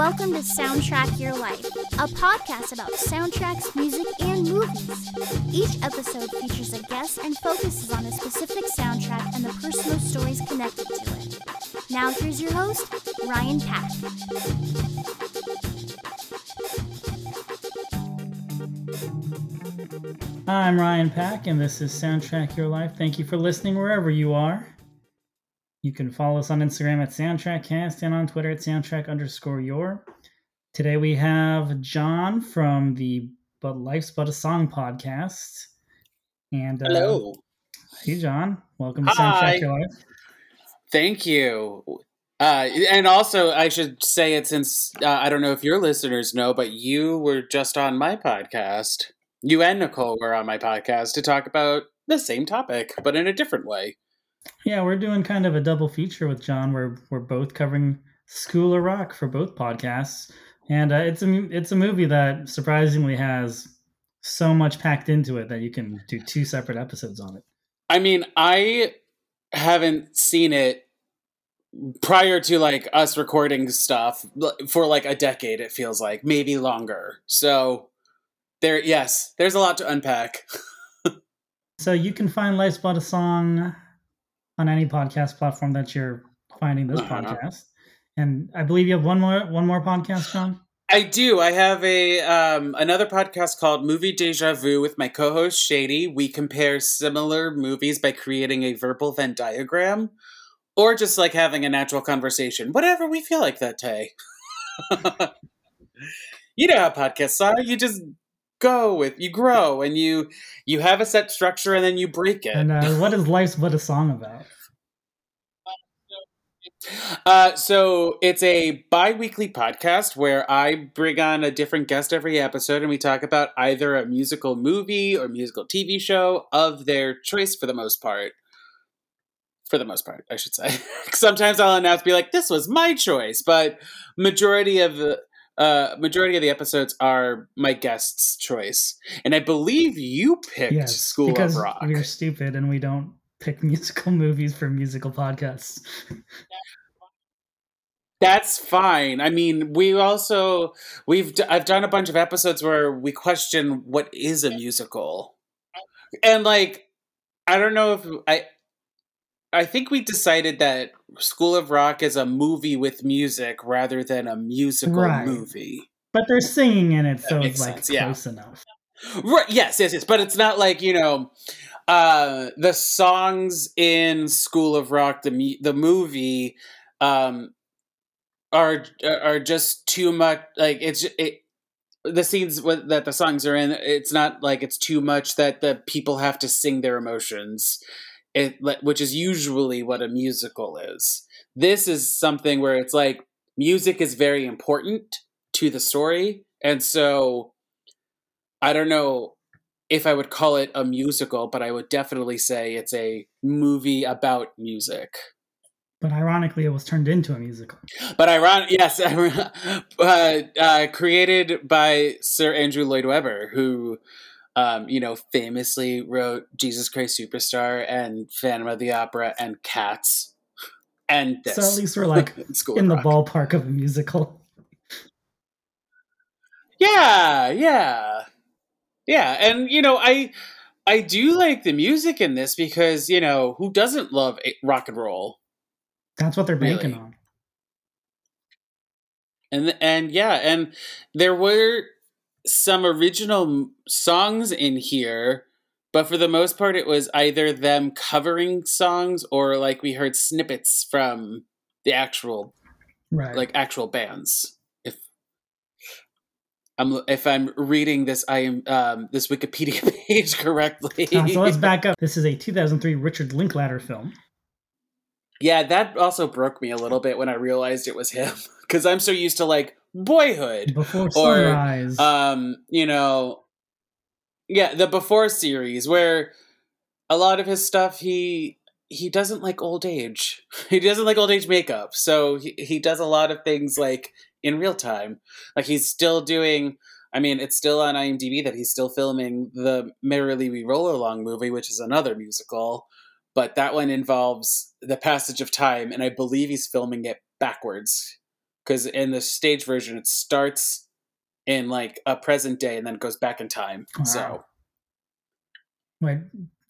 Welcome to Soundtrack Your Life, a podcast about soundtracks, music, and movies. Each episode features a guest and focuses on a specific soundtrack and the personal stories connected to it. Now, here's your host, Ryan Pack. Hi, I'm Ryan Pack, and this is Soundtrack Your Life. Thank you for listening wherever you are. You can follow us on Instagram at SoundtrackCast and on Twitter at Soundtrack underscore Your. Today we have Jon from the But Life's But a Song podcast. And uh, Hello. Hey, Jon. Welcome to Hi. Soundtrack Your Life. Thank you. Uh, and also, I should say it since uh, I don't know if your listeners know, but you were just on my podcast. You and Nicole were on my podcast to talk about the same topic, but in a different way. Yeah, we're doing kind of a double feature with Jon. We're we're both covering School of Rock for both podcasts, and uh, it's a it's a movie that surprisingly has so much packed into it that you can do two separate episodes on it. I mean, I haven't seen it prior to like us recording stuff for like a decade, it feels like, maybe longer. So, there, yes, there's a lot to unpack. So you can find Life's But a Song on any podcast platform that you're finding this Uh-huh. podcast. And I believe you have one more one more podcast, Jon. I do. I have a um, another podcast called Movie Deja Vu with my co-host Shady. We compare similar movies by creating a verbal Venn diagram, or just like having a natural conversation, whatever we feel like that day. you know how podcasts are. You just go with, you grow, and you you have a set structure, and then you break it. And uh, what is Life's what a Song about? Uh, so it's a bi-weekly podcast where I bring on a different guest every episode and we talk about either a musical movie or musical TV show of their choice for the most part. For the most part, I should say. Sometimes I'll announce be like, this was my choice, but majority of the uh, majority of the episodes are my guest's choice. And I believe you picked Yes, School because of Rock. we're stupid and we don't pick musical movies for musical podcasts. That's fine. I mean, we also we've d- I've done a bunch of episodes where we question what is a musical, and like I don't know if I I think we decided that School of Rock is a movie with music rather than a musical Right. movie. But they're singing in it, so it's like sense, yeah. close enough. Right? Yes, yes, yes. But it's not like you know. Uh, the songs in School of Rock, the the movie, um, are are just too much. Like it's it, the scenes with, that the songs are in. It's not like it's too much that the people have to sing their emotions. It which is usually what a musical is. This is something where it's like music is very important to the story, and so I don't know if I would call it a musical, but I would definitely say it's a movie about music. But ironically, it was turned into a musical. But iron yes, uh, uh, created by Sir Andrew Lloyd Webber, who, um, you know, famously wrote Jesus Christ Superstar and Phantom of the Opera and Cats, and this. So at least we're like in the Rock. ballpark of a musical. Yeah, yeah, yeah, and you know, I I do like the music in this because you know who doesn't love rock and roll. That's what they're banking Really? on. and and yeah and there were some original songs in here but for the most part it was either them covering songs or like we heard snippets from the actual Right. like actual bands i'm if i'm reading this i am um this wikipedia page correctly Uh, so let's back up. This is a 2003 Richard Linklater film. yeah that also broke me a little bit when i realized it was him because i'm so used to like boyhood Before Or, Sunrise. um you know yeah the before series where a lot of his stuff he he doesn't like old age he doesn't like old age makeup so he, he does a lot of things like in real time like he's still doing i mean it's still on imdb that he's still filming the merrily we roll along movie which is another musical but that one involves the passage of time and i believe he's filming it backwards because in the stage version it starts in like a present day and then goes back in time. Wow. So, wait,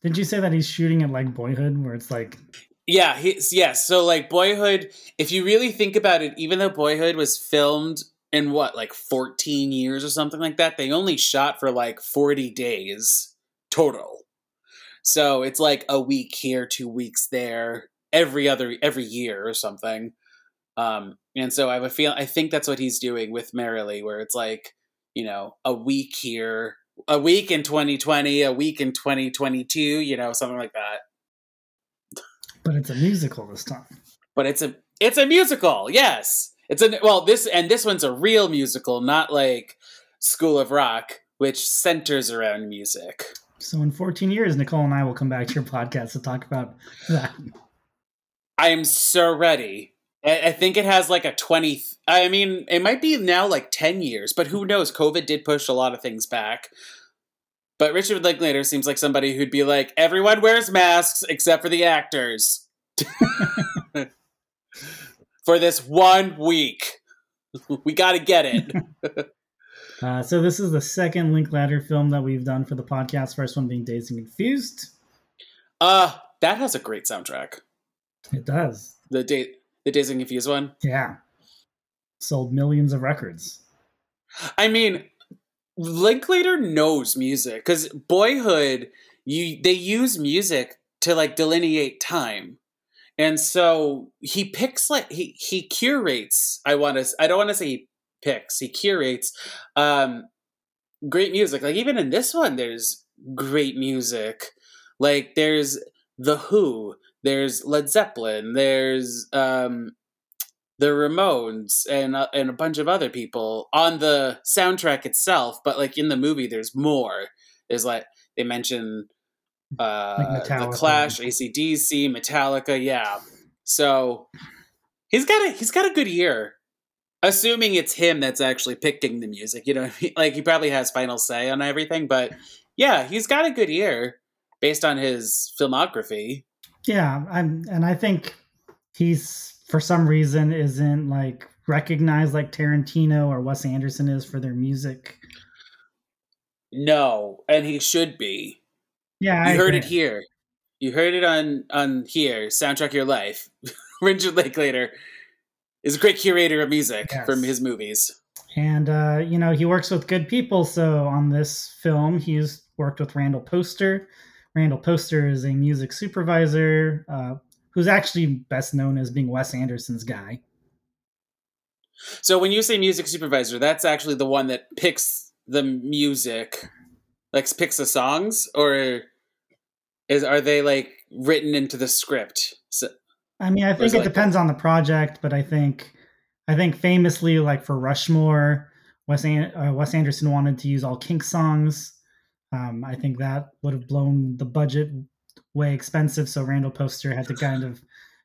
did you say that he's shooting at like Boyhood, where it's like? Yeah, he's yes. So like Boyhood, if you really think about it, even though Boyhood was filmed in what like 14 years or something like that, they only shot for like 40 days total. So it's like a week here, two weeks there, every other every year or something. Um, and so I have a feel I think that's what he's doing with Merrily, where it's like, you know, a week here, a week in 2020, a week in 2022, you know, something like that. But it's a musical this time. But it's a it's a musical, yes. It's a well this and this one's a real musical, not like School of Rock, which centers around music. So in 14 years, Nicole and I will come back to your podcast to talk about that. I am so ready. I think it has like a 20. I mean, it might be now like 10 years, but who knows? COVID did push a lot of things back. But Richard Linklater seems like somebody who'd be like, everyone wears masks except for the actors. for this one week. We got to get it. uh, so, this is the second Linklater film that we've done for the podcast. First one being Dazed and Confused. Uh, that has a great soundtrack. It does. The date the Dazed and Confused one? Yeah. Sold millions of records. I mean, Linklater knows music because Boyhood, you they use music to like delineate time, and so he picks like he he curates. I want to. I don't want to say he picks. He curates um, great music. Like even in this one, there's great music. Like there's the Who, there's Led Zeppelin, there's um, the Ramones, and uh, and a bunch of other people on the soundtrack itself. But like in the movie, there's more. There's like they mention uh, like the Clash, ACDC, Metallica. Yeah, so he's got a he's got a good ear. Assuming it's him that's actually picking the music, you know, like he probably has final say on everything. But yeah, he's got a good ear based on his filmography. Yeah, I'm, and I think he's for some reason isn't like recognized like Tarantino or Wes Anderson is for their music. No, and he should be. Yeah, you I heard agree. it here. You heard it on on here. Soundtrack your life. Richard Linklater is a great curator of music yes. from his movies. And uh, you know he works with good people. So on this film, he's worked with Randall Poster, Randall Poster is a music supervisor uh, who's actually best known as being Wes Anderson's guy. So when you say music supervisor, that's actually the one that picks the music, like picks the songs, or is are they like written into the script? So, I mean, I think it, like depends on the project, but I think I think famously, like for Rushmore, Wes, An- uh, Wes Anderson wanted to use all Kink songs. Um, I think that would have blown the budget way expensive. So Randall Poster had to kind of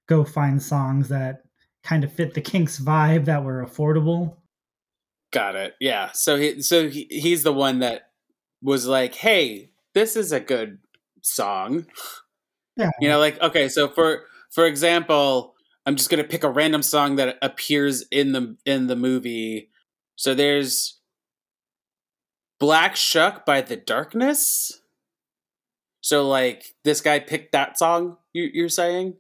go find songs that kind of fit the Kinks vibe that were affordable. Got it. Yeah. So he so he, he's the one that was like, "Hey, this is a good song." Yeah. You know, like okay, so for for example, I'm just going to pick a random song that appears in the in the movie. So there's Black Shuck by The Darkness. So like this guy picked that song you, are saying?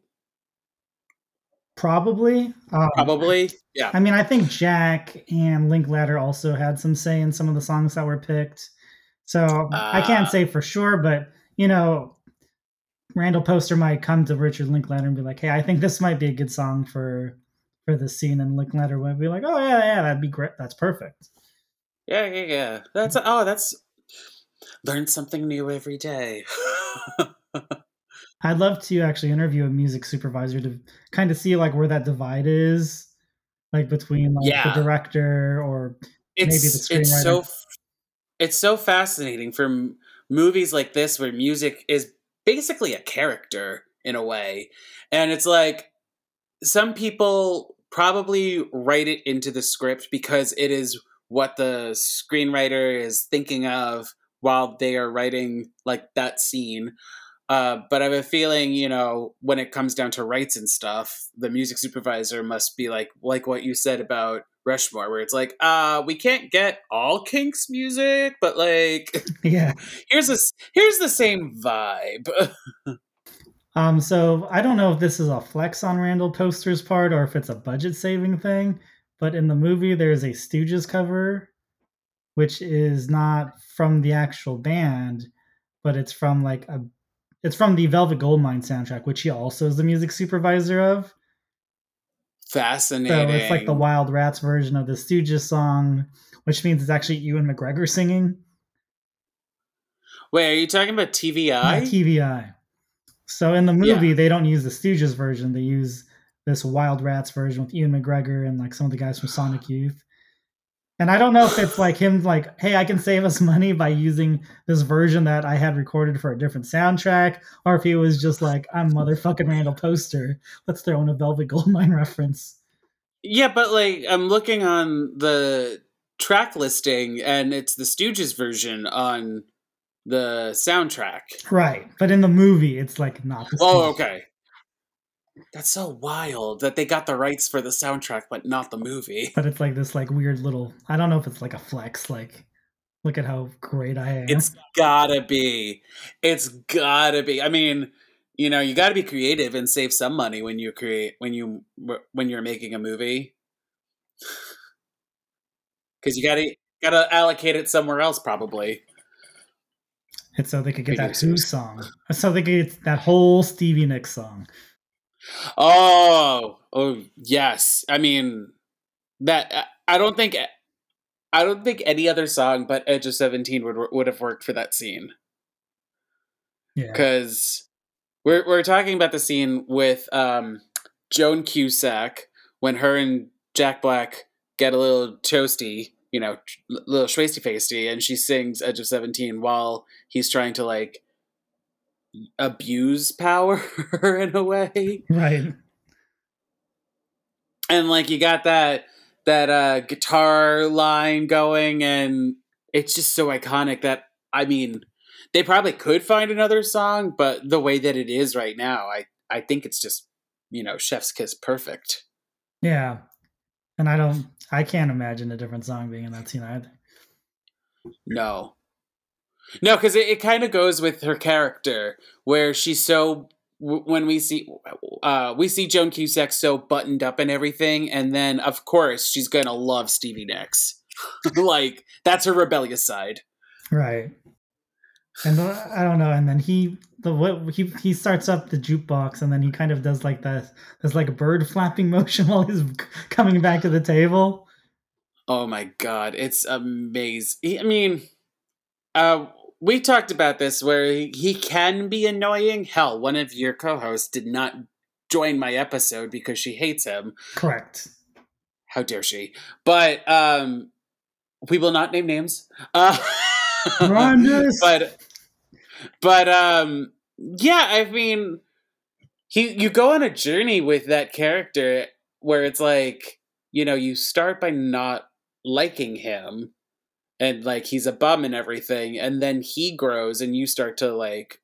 Probably. Um, Probably. Yeah. I mean, I think Jack and Linklater also had some say in some of the songs that were picked. So uh, I can't say for sure, but you know, Randall Poster might come to Richard Linklater and be like, "Hey, I think this might be a good song for for the scene," and Linklater would be like, "Oh yeah, yeah, that'd be great. That's perfect." Yeah, yeah, yeah. That's oh, that's learn something new every day. I'd love to actually interview a music supervisor to kind of see like where that divide is, like between like yeah. the director or it's, maybe the screenwriter. It's so it's so fascinating for m- movies like this where music is basically a character in a way, and it's like some people probably write it into the script because it is what the screenwriter is thinking of while they are writing like that scene Uh, but I have a feeling, you know, when it comes down to rights and stuff, the music supervisor must be like, like what you said about Rushmore, where it's like, uh, we can't get all Kinks music, but like, yeah, here's this, here's the same vibe. um, so I don't know if this is a flex on Randall Poster's part or if it's a budget saving thing, but in the movie there's a Stooges cover, which is not from the actual band, but it's from like a it's from the Velvet Goldmine soundtrack, which he also is the music supervisor of. Fascinating. So it's like the Wylde Ratttz version of the Stooges song, which means it's actually Ewan McGregor singing. Wait, are you talking about TV Eye? Yeah, TV Eye. So in the movie, yeah. they don't use the Stooges version; they use this Wylde Ratttz version with Ewan McGregor and like some of the guys from Sonic Youth. And I don't know if it's like him, like, hey, I can save us money by using this version that I had recorded for a different soundtrack, or if he was just like, I'm motherfucking Randall Poster. Let's throw in a Velvet Goldmine reference. Yeah, but like, I'm looking on the track listing, and it's the Stooges version on the soundtrack. Right, but in the movie, it's like not. The oh, okay. That's so wild that they got the rights for the soundtrack, but not the movie. But it's like this like weird little I don't know if it's like a flex, like look at how great I am. It's gotta be. It's gotta be. I mean, you know, you gotta be creative and save some money when you create when you when you're making a movie. Cause you gotta gotta allocate it somewhere else probably. It's so they could get that Who song. So they could get that whole Stevie Nicks song. Oh, oh yes. I mean that I don't think I don't think any other song but Edge of Seventeen would would have worked for that scene. Yeah, because we're we're talking about the scene with um, Joan Cusack when her and Jack Black get a little toasty, you know, a little schwasty feisty, and she sings Edge of Seventeen while he's trying to like abuse power in a way. Right. And like you got that that uh guitar line going and it's just so iconic that I mean they probably could find another song, but the way that it is right now, I I think it's just, you know, chef's kiss perfect. Yeah. And I don't I can't imagine a different song being in that scene either. No. No, because it, it kind of goes with her character, where she's so when we see uh, we see Joan Cusack so buttoned up and everything, and then of course she's gonna love Stevie Nicks. like that's her rebellious side, right? And the, I don't know. And then he the what he he starts up the jukebox, and then he kind of does like this this like bird flapping motion while he's coming back to the table. Oh my god, it's amazing. I mean, uh, we talked about this where he can be annoying. Hell, one of your co-hosts did not join my episode because she hates him. Correct. How dare she? But um, we will not name names. Uh, but but um, yeah, I mean, he you go on a journey with that character where it's like you know you start by not liking him and like he's a bum and everything and then he grows and you start to like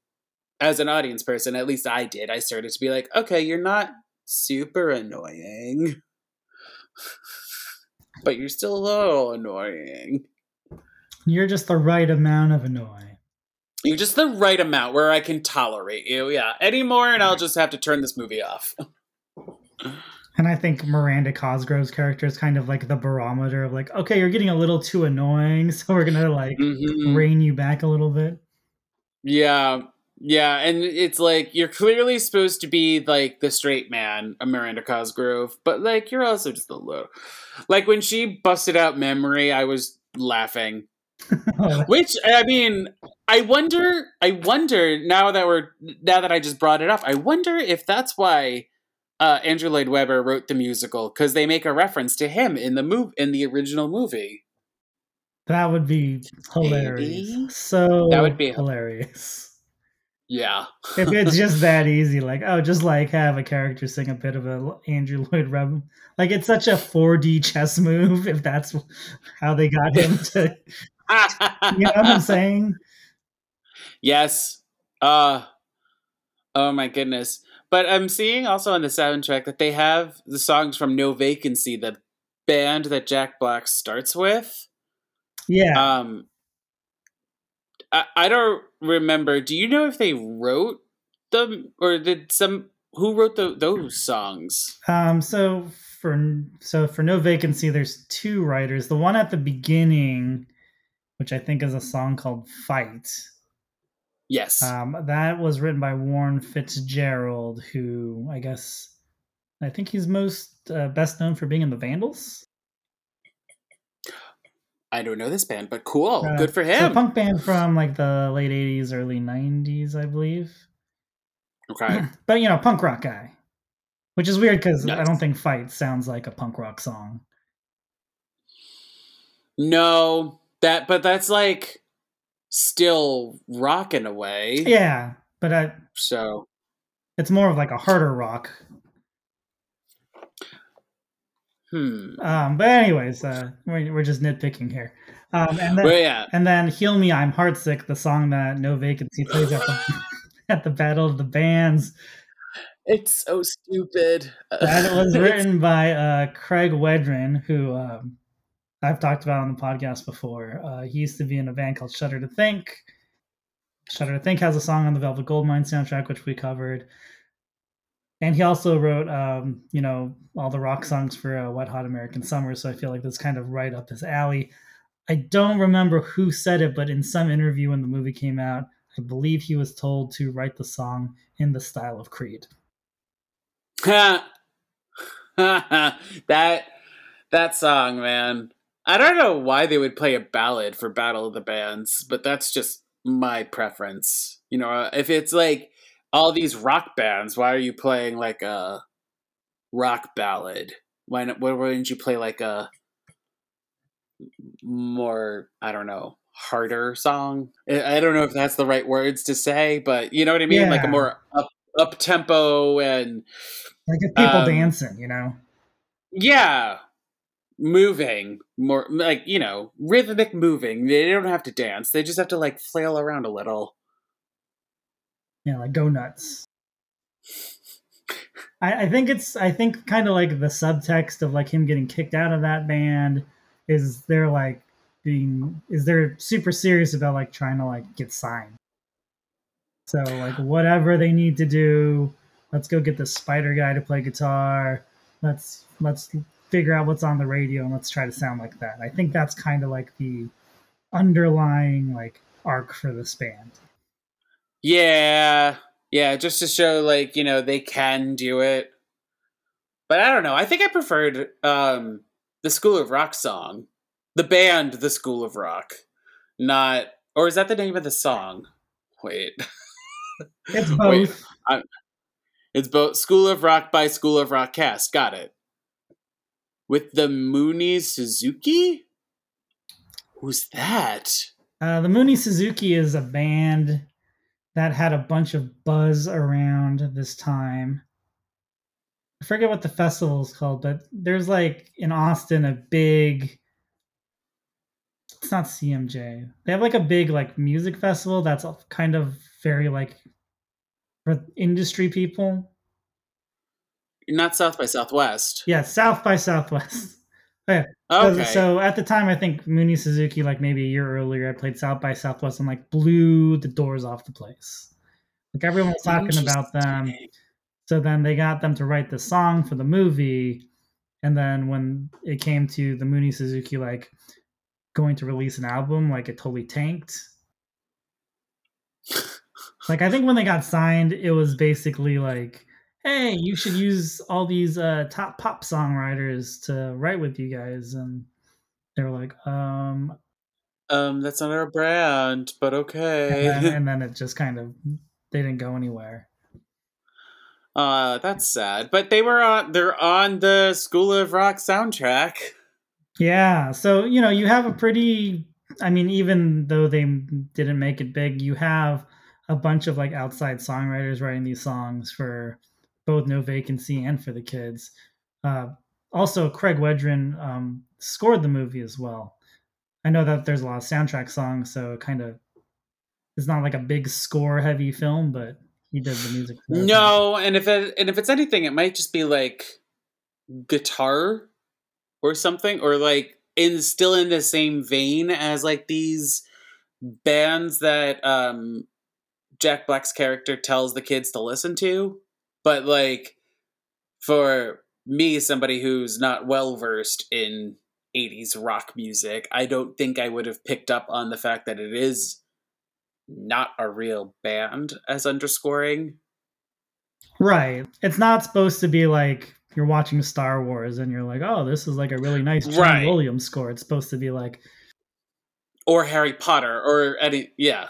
as an audience person at least i did i started to be like okay you're not super annoying. But you're still a little annoying. You're just the right amount of annoying you're just the right amount where i can tolerate you yeah. Anymore and i'll just have to turn this movie off And I think Miranda Cosgrove's character is kind of like the barometer of like, okay, you're getting a little too annoying, so we're gonna like mm-hmm. rein you back a little bit. Yeah, yeah, and it's like you're clearly supposed to be like the straight man, Miranda Cosgrove, but like you're also just a little. Like when she busted out memory, I was laughing. Which I mean, I wonder. I wonder now that we're now that I just brought it up. I wonder if that's why uh, Andrew Lloyd Webber wrote the musical because they make a reference to him in the move in the original movie. That would be hilarious. Maybe? So that would be hilarious. Yeah. if it's just that easy, like oh, just like have a character sing a bit of a Andrew Lloyd Webber, like it's such a 4D chess move. If that's how they got him to, you know what I'm saying? Yes. Uh Oh my goodness. But I'm seeing also on the soundtrack that they have the songs from No Vacancy, the band that Jack Black starts with. Yeah. Um I, I don't remember. Do you know if they wrote them or did some who wrote the, those songs? Um, so for so for no vacancy, there's two writers. The one at the beginning, which I think is a song called "Fight." Yes. Um, that was written by Warren Fitzgerald, who I guess I think he's most uh, best known for being in the Vandals. I don't know this band, but cool. Uh, Good for So him. a punk band from like the late '80s, early '90s, I believe. okay. but you know, punk rock guy, which is weird because I don't think "Fight" sounds like a punk rock song. No, that but that's like still rocking away. Yeah, but I, So it's more of like a harder rock. hmm. Um, but anyways, uh, we're, we're just nitpicking here. Um, and then But yeah. and then "Heal Me, I'm Heartsick," the song that No Vacancy plays at the at the Battle of the Bands. It's so stupid. That was written by uh, Craig Wedren, who um, I've talked about on the podcast before. Uh, he used to be in a band called Shudder to Think. Shudder to Think has a song on the Velvet Goldmine soundtrack, which we covered. And he also wrote, um, you know, all the rock songs for uh, Wet Hot American Summer. So I feel like that's kind of right up his alley. I don't remember who said it, but in some interview when the movie came out, I believe he was told to write the song in the style of Creed. that that song, man. I don't know why they would play a ballad for Battle of the Bands, but that's just my preference. You know, uh, if it's like all these rock bands, why are you playing like a rock ballad? Why not, why wouldn't you play like a more I don't know harder song? I don't know if that's the right words to say, but you know what I mean, like a more up up tempo and Like if people Um, dancing, you know? yeah moving more like you know rhythmic moving they don't have to dance they just have to like flail around a little know, like go nuts. I, I think it's I think kind of like the subtext of like him getting kicked out of that band is they're like being is they're super serious about like trying to like get signed. So like whatever they need to do, let's go get the spider guy to play guitar. Let's let's figure out what's on the radio and let's try to sound like that. I think that's kind of like the underlying like arc for this band. yeah yeah just to show like you know they can do it but i don't know i think i preferred um the school of rock song the band the school of rock not or is that the name of the song wait It's Wait. both. It's both School of Rock by School of Rock cast. Got it. With the Mooney Suzuki? Who's that? Uh, the Mooney Suzuki is a band that had a bunch of buzz around this time. I forget what the festival is called, but there's like in Austin a big. It's not CMJ. They have like a big like music festival that's kind of very like for industry people. Not South by Southwest. Yeah, South by Southwest. Oh, yeah. Okay. So at the time, I think Mooney Suzuki, like maybe a year earlier, I played South by Southwest and like blew the doors off the place. Like everyone was talking about them. So then they got them to write the song for the movie. And then when it came to the Mooney Suzuki, like going to release an album, like it totally tanked. like I think when they got signed, it was basically like, hey, you should use all these uh, top pop songwriters to write with you guys. And they were like, um, Um, that's not our brand, but and okay. then, and then it just kind of, they didn't go anywhere. uh, that's sad. But they were on. They're on the School of Rock soundtrack. Yeah. So, you know, you have a pretty, I mean, even though they didn't make it big, you have a bunch of like outside songwriters writing these songs for both No Vacancy and for the kids. Uh, also, Craig Wedren um, scored the movie as well. I know that there's a lot of soundtrack songs, so kind of it's not like a big score heavy film, but he did the music. No, and if it, and if it's anything, it might just be like guitar or something, or like in still in the same vein as like these bands that um Jack Black's character tells the kids to listen to, but like for me, somebody who's not well versed in 80s rock music, I don't think I would have picked up on the fact that it is not a real band as underscoring. Right. It's not supposed to be like you're watching Star Wars and you're like, oh, this is like a really nice John right. Williams score. It's supposed to be like, or Harry Potter, or any, yeah.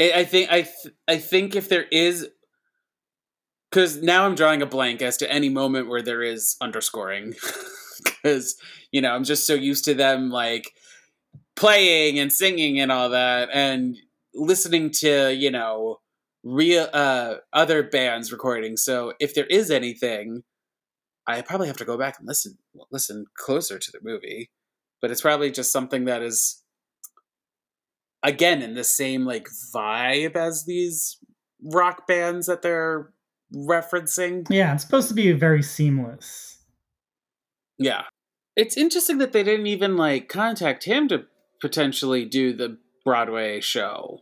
I think I th- I think if there is, because now I'm drawing a blank as to any moment where there is underscoring, because you know I'm just so used to them like playing and singing and all that, and listening to you know real uh other bands recording. So if there is anything, I probably have to go back and listen listen closer to the movie. But it's probably just something that is again in the same like vibe as these rock bands that they're referencing. Yeah, it's supposed to be very seamless. Yeah. It's interesting that they didn't even like contact him to potentially do the Broadway show.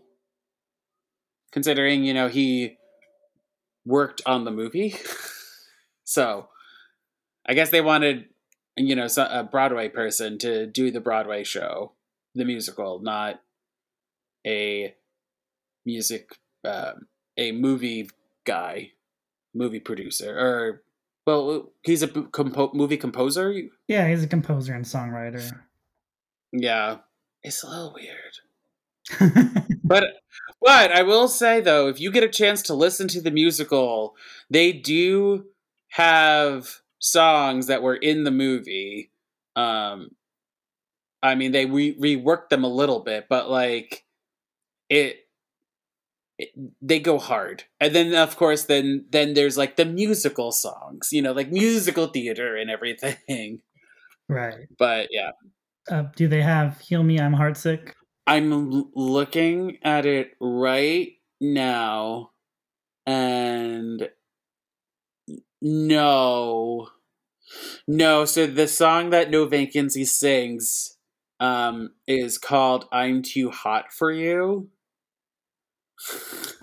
Considering, you know, he worked on the movie. so, I guess they wanted, you know, a Broadway person to do the Broadway show, the musical, not a music, uh, a movie guy, movie producer, or well, he's a compo- movie composer. Yeah, he's a composer and songwriter. Yeah, it's a little weird. but but I will say though, if you get a chance to listen to the musical, they do have songs that were in the movie. Um, I mean, they re- reworked them a little bit, but like it, it, they go hard. And then of course, then then there's like the musical songs, you know, like musical theater and everything. Right. But yeah. Uh, do they have "Heal Me, I'm Heartsick"? I'm l- looking at it right now, and no. No, so the song that No Vacancy sings um, is called I'm Too Hot for You.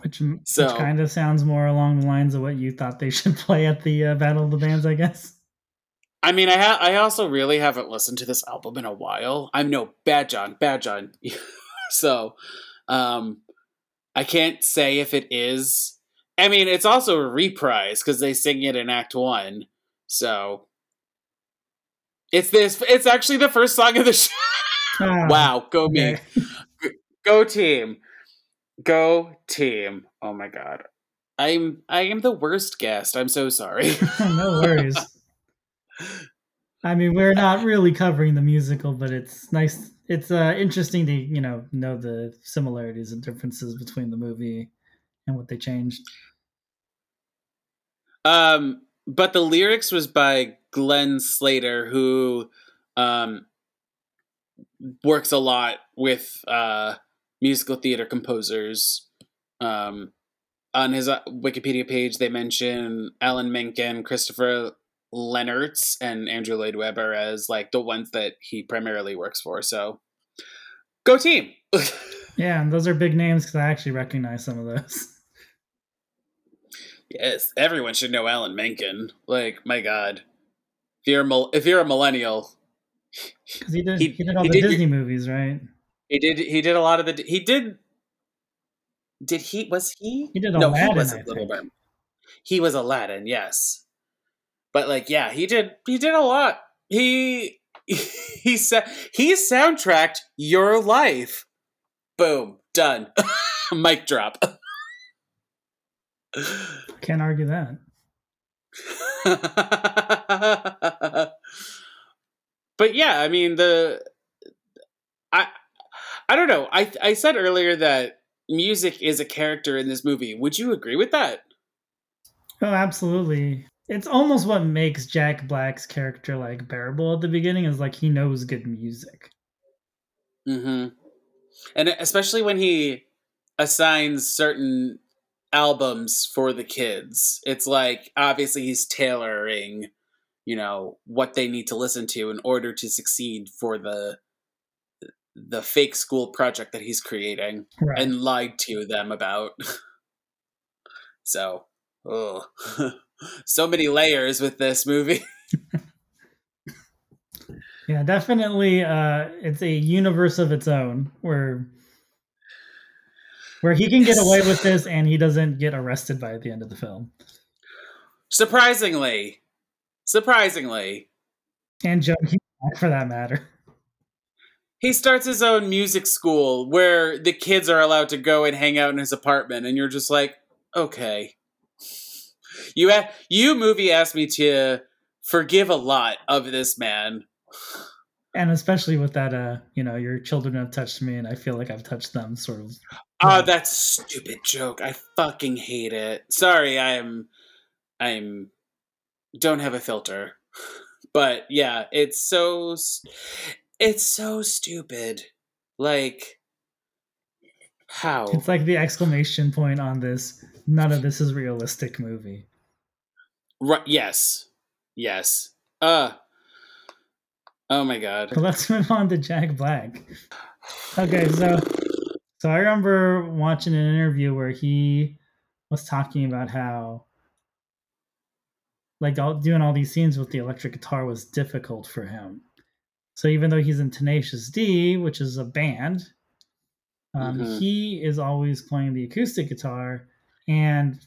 Which, so, which kind of sounds more along the lines of what you thought they should play at the uh, Battle of the Bands, I guess. I mean, I ha- I also really haven't listened to this album in a while. I'm no bad Jon, bad Jon. so, um, I can't say if it is. I mean, it's also a reprise because they sing it in Act One. So, it's this. It's actually the first song of the show. Oh, wow, go okay. me, go team, go team. Oh my god, I'm I am the worst guest. I'm so sorry. no worries. I mean, we're not really covering the musical, but it's nice. It's uh, interesting to you know know the similarities and differences between the movie and what they changed. Um, but the lyrics was by Glenn Slater, who um, works a lot with uh, musical theater composers. Um, on his uh, Wikipedia page, they mention Alan Menken, Christopher Lennertz, and Andrew Lloyd Webber as like the ones that he primarily works for. So, go team! yeah, and those are big names because I actually recognize some of those. Yes, everyone should know Alan Menken. Like, my God, if you're a, if you're a millennial, because he did he, he, did all he the did, Disney movies, right? He did he did a lot of the he did. Did he was he? He did Aladdin, no, he was a little bit. He was Aladdin, yes, but like, yeah, he did he did a lot. He he said he soundtracked your life. Boom, done. Mic drop. Can't argue that. but yeah, I mean the I I don't know. I I said earlier that music is a character in this movie. Would you agree with that? Oh, absolutely. It's almost what makes Jack Black's character like bearable at the beginning is like he knows good music. Mhm. And especially when he assigns certain albums for the kids. It's like obviously he's tailoring, you know, what they need to listen to in order to succeed for the the fake school project that he's creating Right. and lied to them about. so, oh, so many layers with this movie. Yeah, definitely. Uh, it's a universe of its own where where he can get away with this and he doesn't get arrested by the end of the film. surprisingly, surprisingly, And Joe for that matter. He starts his own music school where the kids are allowed to go and hang out in his apartment, and you're just like, okay. You you movie asked me to forgive a lot of this man. And especially with that, uh, you know, your children have touched me and I feel like I've touched them sort of. Oh, that stupid joke. I fucking hate it. Sorry, I'm I'm don't have a filter. But yeah, it's so it's so stupid. Like how? It's like the exclamation point on this. None of this is realistic movie. Right, yes. Yes. Uh Oh my god. But let's move on to Jack Black. Okay, so so I remember watching an interview where he was talking about how like all, doing all these scenes with the electric guitar was difficult for him. So even though he's in Tenacious D, which is a band, um, Mhm. he is always playing the acoustic guitar. And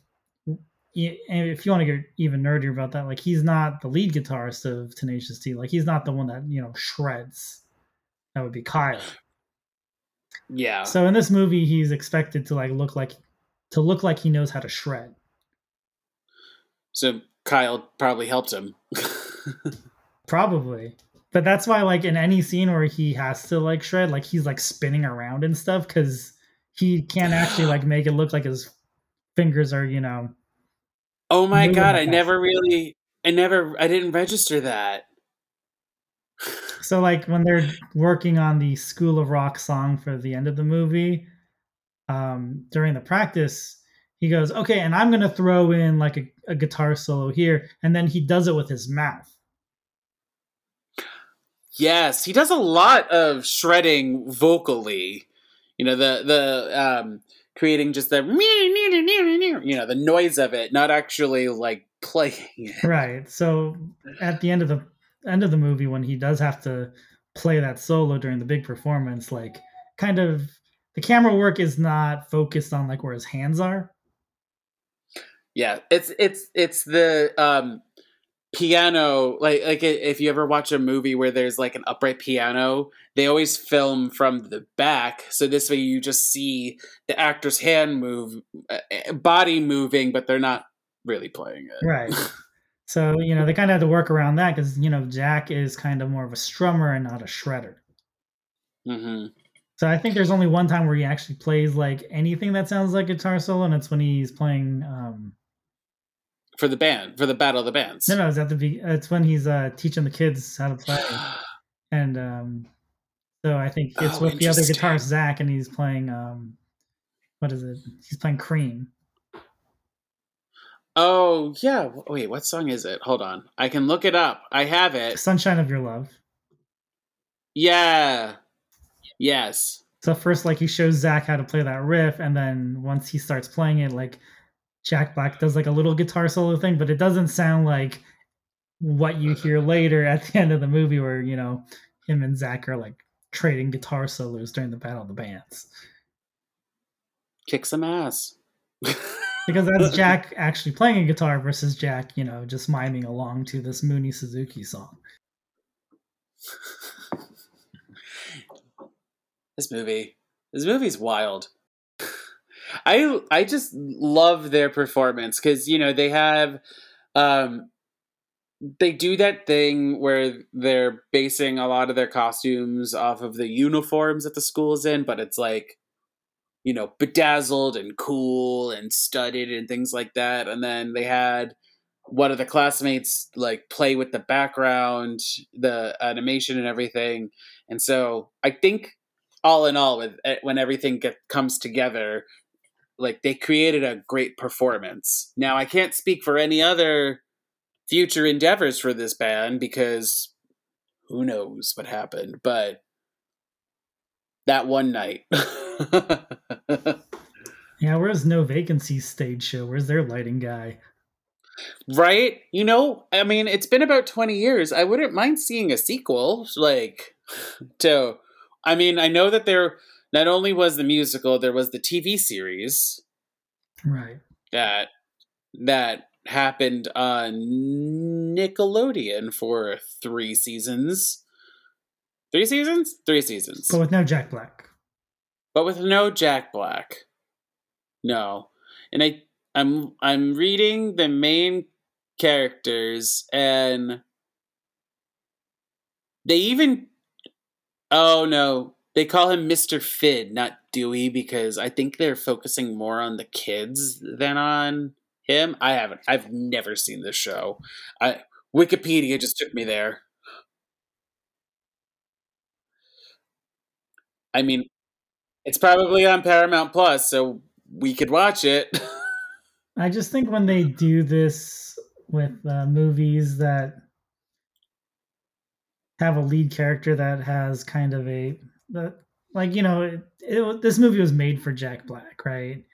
and if you want to get even nerdier about that, like he's not the lead guitarist of Tenacious D. Like he's not the one that you know shreds. That would be Kyle. Yeah. So in this movie, he's expected to like look like to look like he knows how to shred. So Kyle probably helped him. Probably. But that's why like in any scene where he has to like shred, like he's like spinning around and stuff because he can't actually like make it look like his fingers are, you know. oh my god, I never really I never I didn't register that. So like when they're working on the School of Rock song for the end of the movie, um, during the practice, he goes, "Okay, and I'm gonna throw in like a, a guitar solo here," and then he does it with his mouth. Yes, he does a lot of shredding vocally. You know, the the um creating just the you know, the noise of it, not actually like playing it. Right. So at the end of the end of the movie, when he does have to play that solo during the big performance, like kind of the camera work is not focused on like where his hands are. Yeah, it's it's it's the um piano like like if you ever watch a movie where there's like an upright piano, they always film from the back so this way you just see the actor's hand move uh, uh, body moving but they're not really playing it. Right. So, you know, they kind of had to work around that because, you know, Jack is kind of more of a strummer and not a shredder. Mhm. So I think there's only one time where he actually plays like anything that sounds like guitar solo, and it's when he's playing. Um, For the band, for the Battle of the Bands. no, no, it's at the. be- It's when he's uh, teaching the kids how to play, and um, so I think it's Oh, with the other guitarist Zach, and he's playing. Um, what is it? He's playing Cream. Oh yeah. Wait, what song is it? Hold on. I can look it up. I have it. Sunshine of Your Love. Yeah. Yes. So first, like he shows Zach how to play that riff, and then once he starts playing it, like Jack Black does like a little guitar solo thing, but it doesn't sound like what you hear later at the end of the movie, where you know him and Zach are like trading guitar solos during the Battle of the Bands, Kick some ass. because that's Jack actually playing a guitar versus Jack, you know, just miming along to this Mooney Suzuki song. this movie. This movie's wild. I I just love their performance because you know they have um they do that thing where they're basing a lot of their costumes off of the uniforms that the school is in, but it's like you know bedazzled and cool and studded and things like that. And then they had one of the classmates like play with the background, the animation and everything. And so I think all in all, with eh, when everything get, comes together, like they created a great performance. Now I can't speak for any other future endeavors for this band because who knows what happened, but that one night. yeah, where's No Vacancy stage show? Where's their lighting guy? Right? You know, I mean, it's been about 20 years. I wouldn't mind seeing a sequel like to I mean, I know that there not only was the musical, there was the TV series. Right. That that happened on Nickelodeon for 3 seasons. 3 seasons? 3 seasons. But with no Jack Black. But with no Jack Black. No. And I I'm I'm reading the main characters and they even oh no they call him Mr. Finn not Dewey because I think they're focusing more on the kids than on him. I haven't I've never seen this show. I Wikipedia just took me there. I mean it's probably on Paramount Plus so we could watch it. I just think when they do this with uh, movies that have a lead character that has kind of a like you know it, it, this movie was made for Jack Black, right?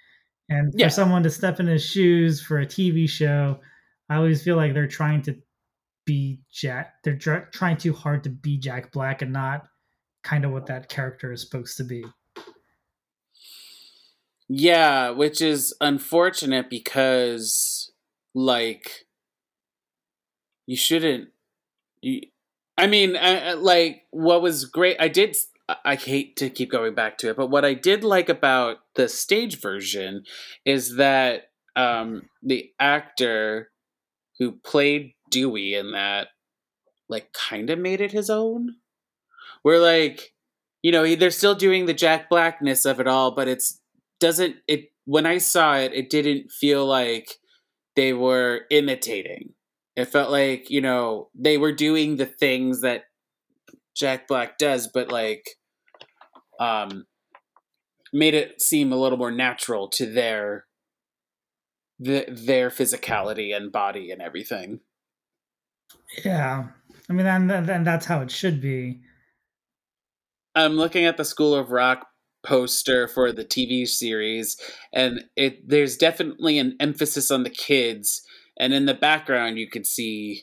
And yeah. for someone to step in his shoes for a TV show, I always feel like they're trying to be Jack. They're trying too hard to be Jack Black and not kind of what that character is supposed to be. Yeah, which is unfortunate because like you shouldn't you I mean, I, like what was great I did I hate to keep going back to it, but what I did like about the stage version is that um the actor who played Dewey in that like kind of made it his own. Where like you know, they're still doing the Jack Blackness of it all, but it's doesn't it when I saw it, it didn't feel like they were imitating. It felt like, you know, they were doing the things that Jack Black does, but like um made it seem a little more natural to their the, their physicality and body and everything. Yeah. I mean, and, and that's how it should be. I'm looking at the School of Rock poster for the TV series, and it there's definitely an emphasis on the kids, and in the background you could see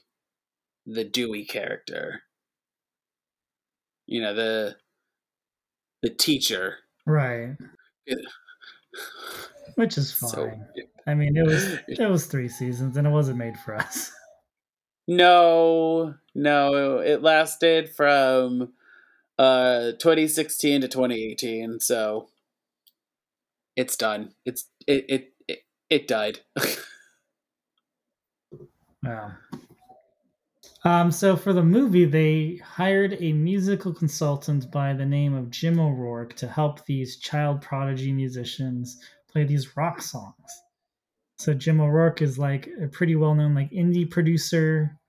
the Dewey character. You know the the teacher, right? Which is fine. So, I mean, it was it was three seasons, and it wasn't made for us. No, no, it lasted from uh 2016 to 2018 so it's done it's it it it, it died wow um so for the movie they hired a musical consultant by the name of jim o'rourke to help these child prodigy musicians play these rock songs so jim o'rourke is like a pretty well-known like indie producer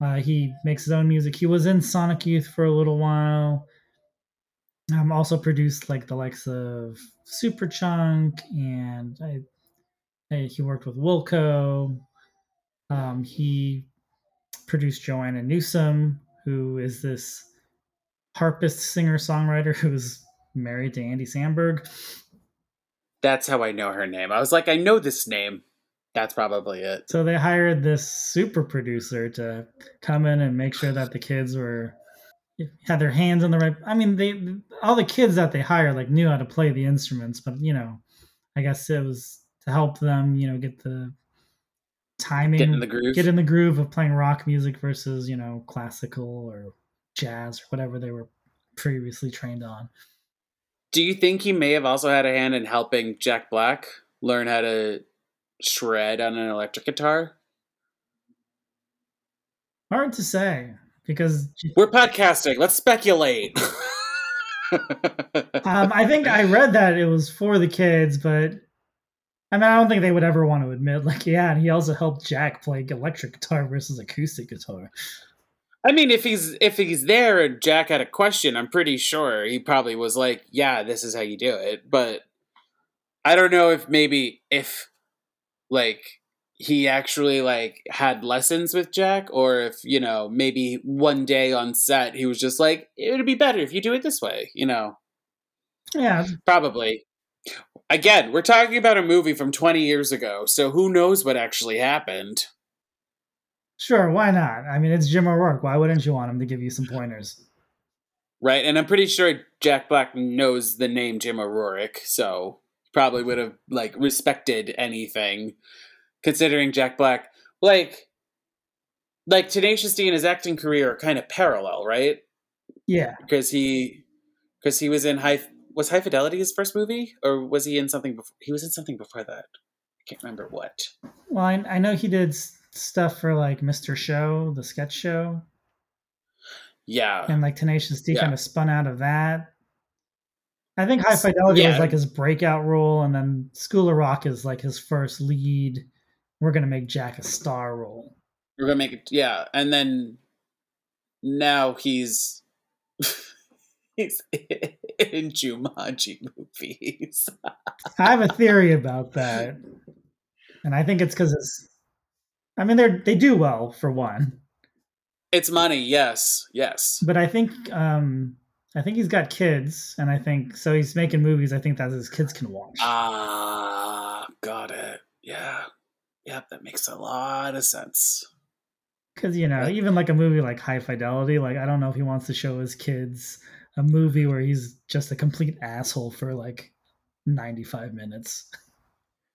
uh, he makes his own music. He was in Sonic Youth for a little while. Um, also produced like the likes of Superchunk, and I, I, he worked with Wilco. Um, he produced Joanna Newsom, who is this harpist singer songwriter who's married to Andy Samberg. That's how I know her name. I was like, I know this name. That's probably it. So they hired this super producer to come in and make sure that the kids were had their hands on the right. I mean, they all the kids that they hired like knew how to play the instruments, but you know, I guess it was to help them, you know, get the timing, get in the groove, get in the groove of playing rock music versus you know classical or jazz or whatever they were previously trained on. Do you think he may have also had a hand in helping Jack Black learn how to shred on an electric guitar? Hard to say because we're podcasting. Let's speculate. um, I think I read that it was for the kids, but I mean, I don't think they would ever want to admit, like, yeah, and he also helped Jack play electric guitar versus acoustic guitar. I mean, if he's if he's there and Jack had a question, I'm pretty sure he probably was like, "Yeah, this is how you do it." But I don't know if maybe if like he actually like had lessons with Jack or if, you know, maybe one day on set he was just like it would be better if you do it this way, you know. Yeah. Probably. Again, we're talking about a movie from 20 years ago, so who knows what actually happened. Sure, why not? I mean, it's Jim O'Rourke. Why wouldn't you want him to give you some pointers? Right, and I'm pretty sure Jack Black knows the name Jim O'Rourke, so probably would have like respected anything considering Jack Black like like Tenacious D and his acting career are kind of parallel, right? Yeah. Because he because he was in high was High Fidelity his first movie or was he in something before he was in something before that? I can't remember what. Well, I, I know he did stuff for like Mr. Show, the sketch show. Yeah. And like Tenacious D Yeah. kind of spun out of that. I think High Fidelity was Yeah. like his breakout role, and then School of Rock is like his first lead. We're gonna make Jack a star role. We're gonna make it yeah, and then now he's he's in Jumanji movies. I have a theory about that, and I think it's because it's. I mean, they they do well for one, It's money, yes, yes. but I think um I think he's got kids, and I think so he's making movies. I think that his kids can watch. Ah, got it. Yeah. Yep, that makes a lot of sense. Because you know, even like a movie like High Fidelity, like I don't know if he wants to show his kids a movie where he's just a complete asshole for like ninety five minutes.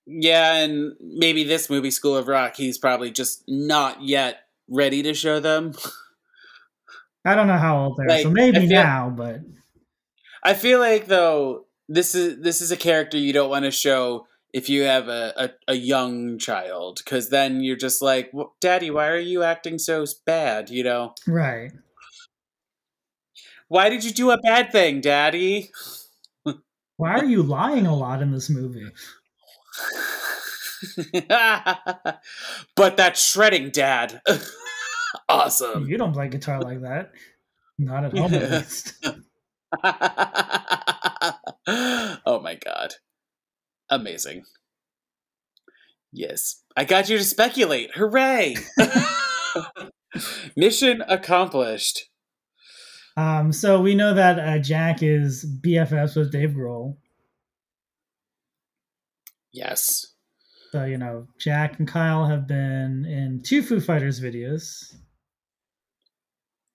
Yeah, and maybe this movie, School of Rock, he's probably just not yet ready to show them. I don't know how old they are, Like, so maybe feel- now, but I feel like though this is this is a character you don't want to show if you have a, a, a young child because then you're just like, "Wh- Daddy, why are you acting so bad? You know, right. Why did you do a bad thing, Daddy? Why are you lying a lot in this movie? but that shredding, Dad. awesome. You don't play guitar like that. Not at home, at least. oh my god. Amazing. Yes. I got you to speculate. Hooray! Mission accomplished. Um, so we know that uh, Jack is BFFs with Dave Grohl. Yes. So you know, Jack and Kyle have been in two Foo Fighters videos.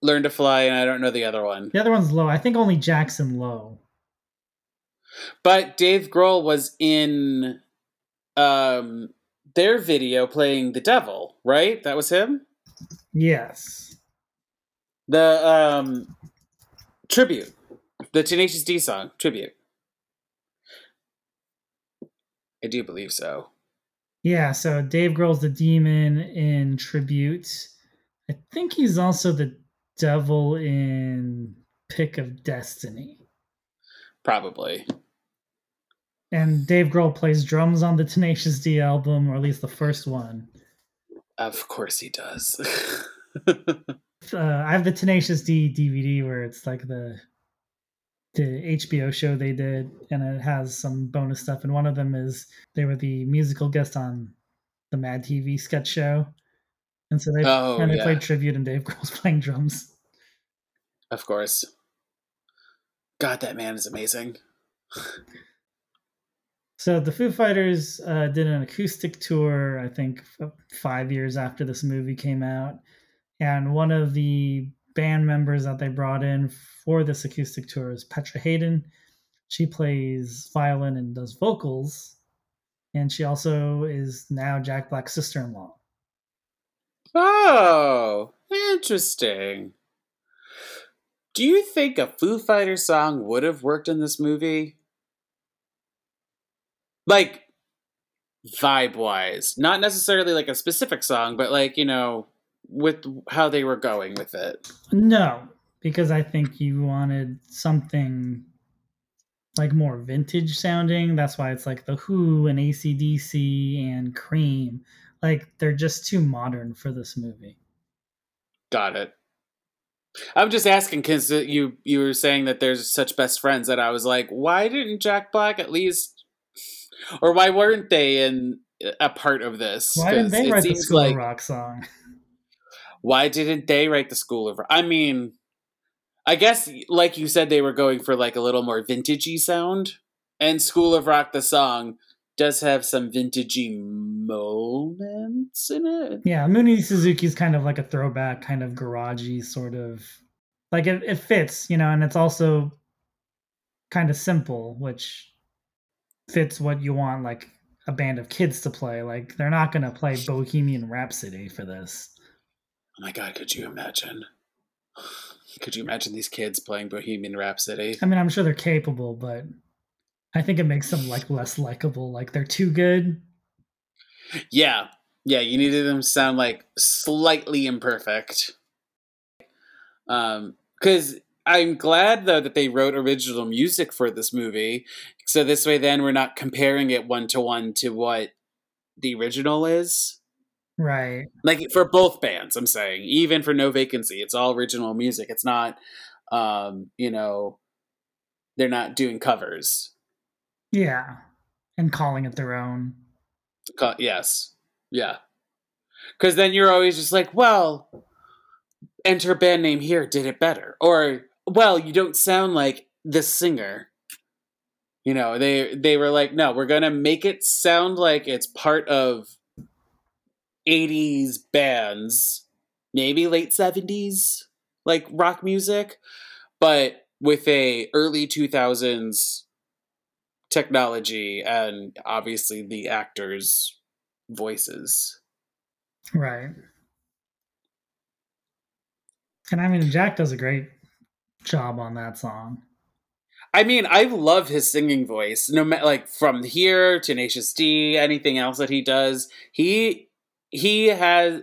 Learn to fly, and I don't know the other one. The other one's Low. I think only Jackson Low. But Dave Grohl was in um their video playing the devil, right? That was him? Yes. The um tribute. The Tenacious D song, tribute. I do believe so. Yeah, so Dave Grohl's the demon in Tribute. I think he's also the devil in Pick of Destiny. Probably. And Dave Grohl plays drums on the Tenacious D album, or at least the first one. Of course he does. Uh, I have the Tenacious D DVD where it's like the the HBO show they did, and it has some bonus stuff. And one of them is they were the musical guest on the Mad TV sketch show, and so they Oh, and they yeah. played tribute, and Dave Grohl's playing drums. of course. God, that man is amazing. So the Foo Fighters uh, did an acoustic tour, I think, five years after this movie came out, and one of the band members that they brought in for this acoustic tour is Petra Haden. She plays violin and does vocals, and she also is now Jack Black's sister-in-law. Oh, interesting. Do you think a Foo Fighters song would have worked in this movie? Like, vibe wise. Not necessarily like a specific song, but like, you know, with how they were going with it. No, because I think you wanted something like more vintage sounding. That's why it's like The Who and ACDC and Cream. Like they're just too modern for this movie. Got it. I'm just asking because you you were saying that there's such best friends that I was like, why didn't Jack Black at least or why weren't they in a part of this? Why didn't they it write the School like- Rock song? Why didn't they write the School of? I mean, I guess, like you said, they were going for like a little more vintagey sound, and School of Rock, the song, does have some vintagey moments in it. Yeah, Mooney Suzuki's kind of like a throwback, kind of garagey sort of like it, it fits, you know, and it's also kind of simple, which fits what you want like a band of kids to play. Like they're not gonna play Bohemian Rhapsody for this. Oh my god, could you imagine? Could you imagine these kids playing Bohemian Rhapsody? I mean, I'm sure they're capable, but I think it makes them like less likable. Like they're too good. Yeah, yeah, you needed them to sound like slightly imperfect. Um, because I'm glad though that they wrote original music for this movie, so this way then we're not comparing it one to one to what the original is. Right. Like for both bands, I'm saying, even for No Vacancy, it's all original music. It's not, um, you know, they're not doing covers. Yeah. And calling it their own. Co- yes. Yeah. Because then you're always just like, well, enter band name here did it better. Or, well, you don't sound like the singer. You know, they they were like, no, we're gonna make it sound like it's part of 80s bands, maybe late 70s, like rock music, but with a early 2000s technology and obviously the actors' voices. Right. And I mean, Jack does a great job on that song. I mean, I love his singing voice. No matter like from here, Tenacious D, anything else that he does, he he has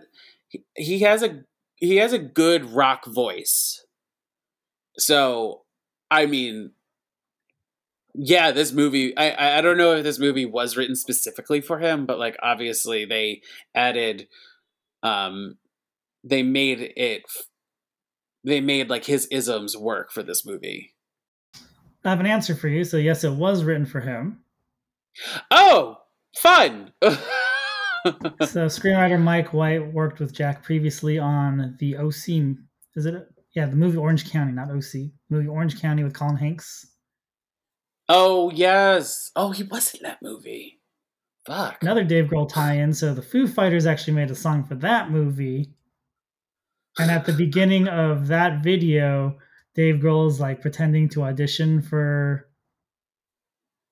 he has a he has a good rock voice. So, I mean, yeah, this movie. I- I don't know if this movie was written specifically for him, but like obviously they added, um, they made it. They made like his isms work for this movie. I have an answer for you. So, yes, it was written for him. Oh, fun! so, screenwriter Mike White worked with Jack previously on the OC. Is it? Yeah, the movie Orange County, not OC. Movie Orange County with Colin Hanks. oh yes. Oh, he was in that movie. Fuck. Another Dave Grohl tie-in. So, the Foo Fighters actually made a song for that movie. And at the beginning of that video, Dave Grohl is like pretending to audition for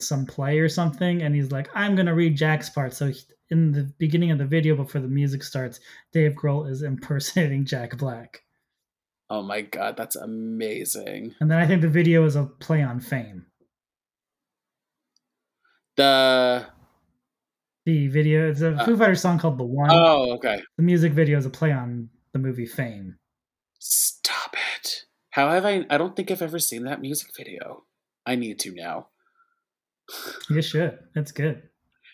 some play or something, and he's like, "I'm gonna read Jack's part." So he, in the beginning of the video, before the music starts, Dave Grohl is impersonating Jack Black, Oh my god, that's amazing. and then I think the video is a play on Fame. The The video it's a Uh, Foo Fighters song called "The One." oh, okay. the music video is a play on the movie Fame. Stop it. How have I? I don't think I've ever seen that music video. I need to now. You should. That's good.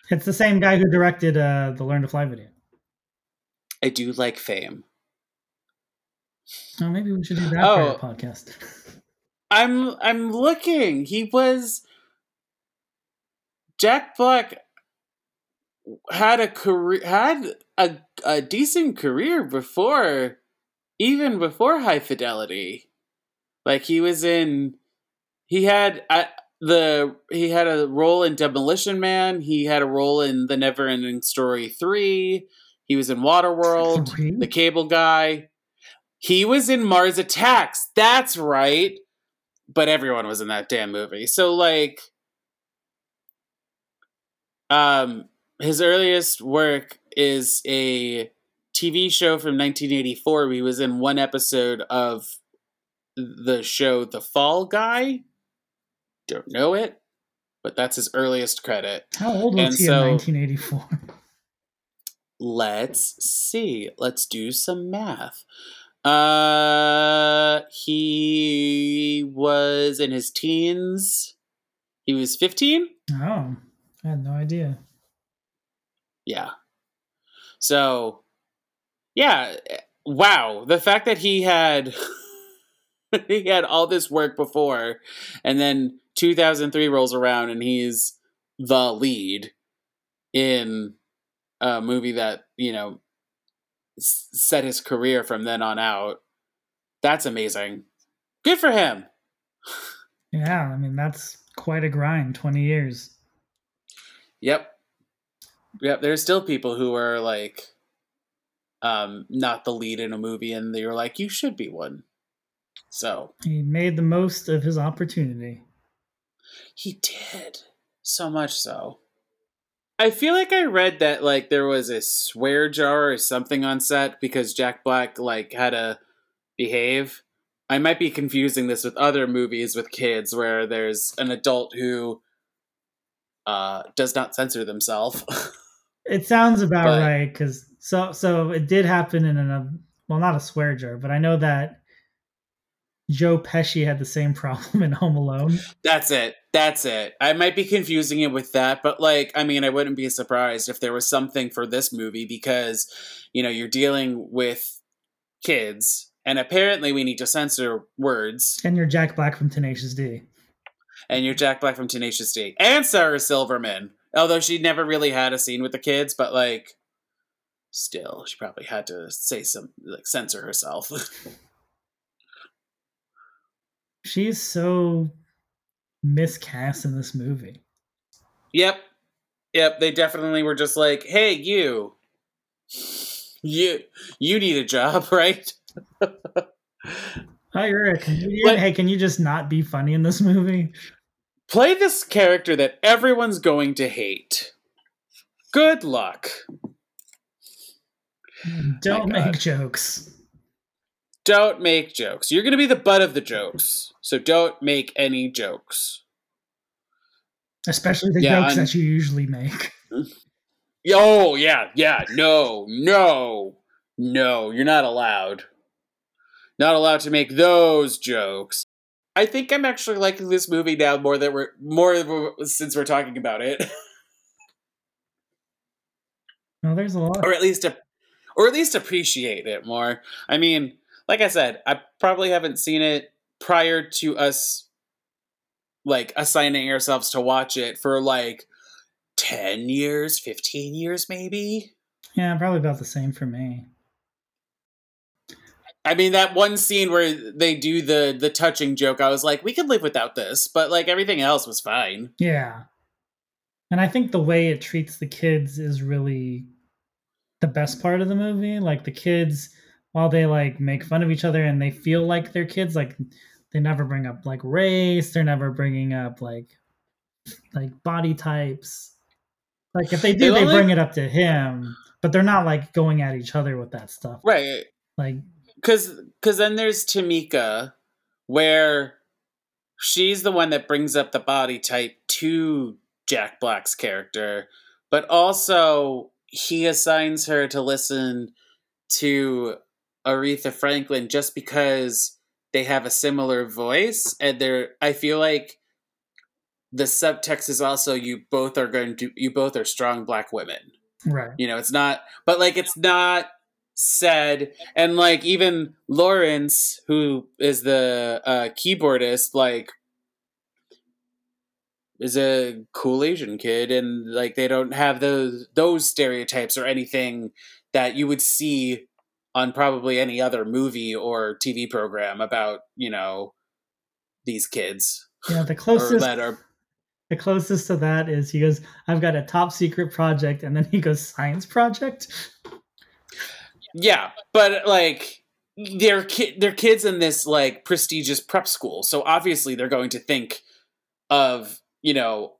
It's the same guy who directed uh, the Learn to Fly video. I do like Fame. Oh, maybe we should do that Oh. for our podcast. I'm I'm looking. He was Jack Black had a career had a a decent career before even before High Fidelity. Like he was in he had uh, the he had a role in Demolition Man, he had a role in The Never Ending Story 3. He was in Waterworld, Three? The Cable Guy. He was in Mars Attacks. That's right but everyone was in that damn movie. So like um his earliest work is a TV show from 1984. He was in one episode of the show The Fall Guy. Don't know it, but that's his earliest credit. How old was And he so- in 1984? Let's see. Let's do some math. Uh he was in his teens. He was 15? Oh, I had no idea. Yeah. So yeah, wow, the fact that he had he had all this work before and then 2003 rolls around and he's the lead in a movie that you know set his career from then on out. That's amazing. Good for him. Yeah, I mean that's quite a grind. Twenty years. Yep. Yep. There's still people who are like, um, not the lead in a movie, and they're like, you should be one. So He made the most of his opportunity. He did so much so. I feel like I read that like there was a swear jar or something on set because Jack Black like had to behave. I might be confusing this with other movies with kids where there's an adult who uh, does not censor themselves. It sounds about But- right because so so it did happen in a well not a swear jar, but I know that Joe Pesci had the same problem in Home Alone. That's it. That's it. I might be confusing it with that, but like, I mean, I wouldn't be surprised if there was something for this movie because, you know, you're dealing with kids, and apparently we need to censor words. And you're Jack Black from Tenacious D. And you're Jack Black from Tenacious D, and Sarah Silverman, although she never really had a scene with the kids, but like, still, she probably had to say some like censor herself. She's so miscast in this movie. Yep. Yep, they definitely were just like, "Hey, you. You you need a job, right?" A. But- hey, can you just not be funny in this movie? Play this character that everyone's going to hate. Good luck. Don't God. make jokes. Don't make jokes. You're going to be the butt of the jokes. So don't make any jokes. Especially the Yeah, jokes I'm- that you usually make. Oh, yeah, yeah. No, no, no. You're not allowed. Not allowed to make those jokes. I think I'm actually liking this movie now more that we're more since we're talking about it, No, there's a lot. or at least, a, or at least appreciate it more. I mean, like I said, I probably haven't seen it prior to us like assigning ourselves to watch it for like 10 years, 15 years maybe. Yeah, probably about the same for me. I mean that one scene where they do the the touching joke, I was like, we could live without this, but like everything else was fine. Yeah. And I think the way it treats the kids is really the best part of the movie. Like the kids, while they like make fun of each other and they feel like they're kids, like they never bring up like race, they're never bringing up like like body types. Like if they do, They they bring it up to him, but they're not like going at each other with that stuff. Right. Like Cause cause then there's Tamika where she's the one that brings up the body type to Jack Black's character, but also he assigns her to listen to Aretha Franklin just because they have a similar voice and they're I feel like the subtext is also you both are going to you both are strong black women. right. You know, it's not, but like it's not said. And like even Lawrence, who is the uh, keyboardist, like is a cool Asian kid, and like they don't have those those stereotypes or anything that you would see on probably any other movie or TV program about you know these kids Yeah, the closest that are the closest to that is he goes, I've got a top secret project, and then he goes, science project. Yeah, but like they're ki- they're kids in this like prestigious prep school, so obviously they're going to think of you know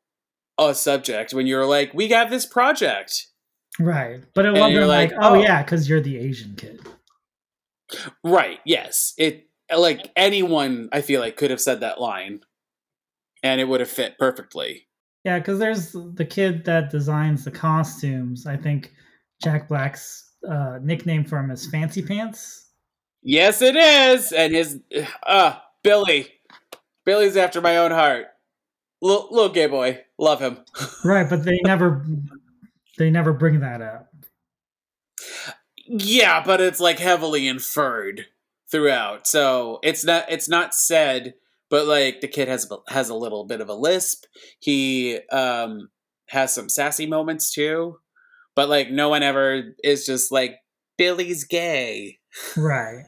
a subject when you're like, we got this project, Right. But it wasn't you're like, like, oh, oh. yeah, because you're the Asian kid. right? Yes, it like anyone I feel like could have said that line, and it would have fit perfectly. Yeah, because there's the kid that designs the costumes. I think Jack Black's uh, nickname for him is Fancy Pants. Yes, it is, and his uh Billy, Billy's after my own heart. Little, little gay boy, love him. Right, but they never they never bring that up. Yeah, but it's like heavily inferred throughout. So it's not it's not said, but like the kid has has a little bit of a lisp. He um has some sassy moments too, but like no one ever is just like Billy's gay, right?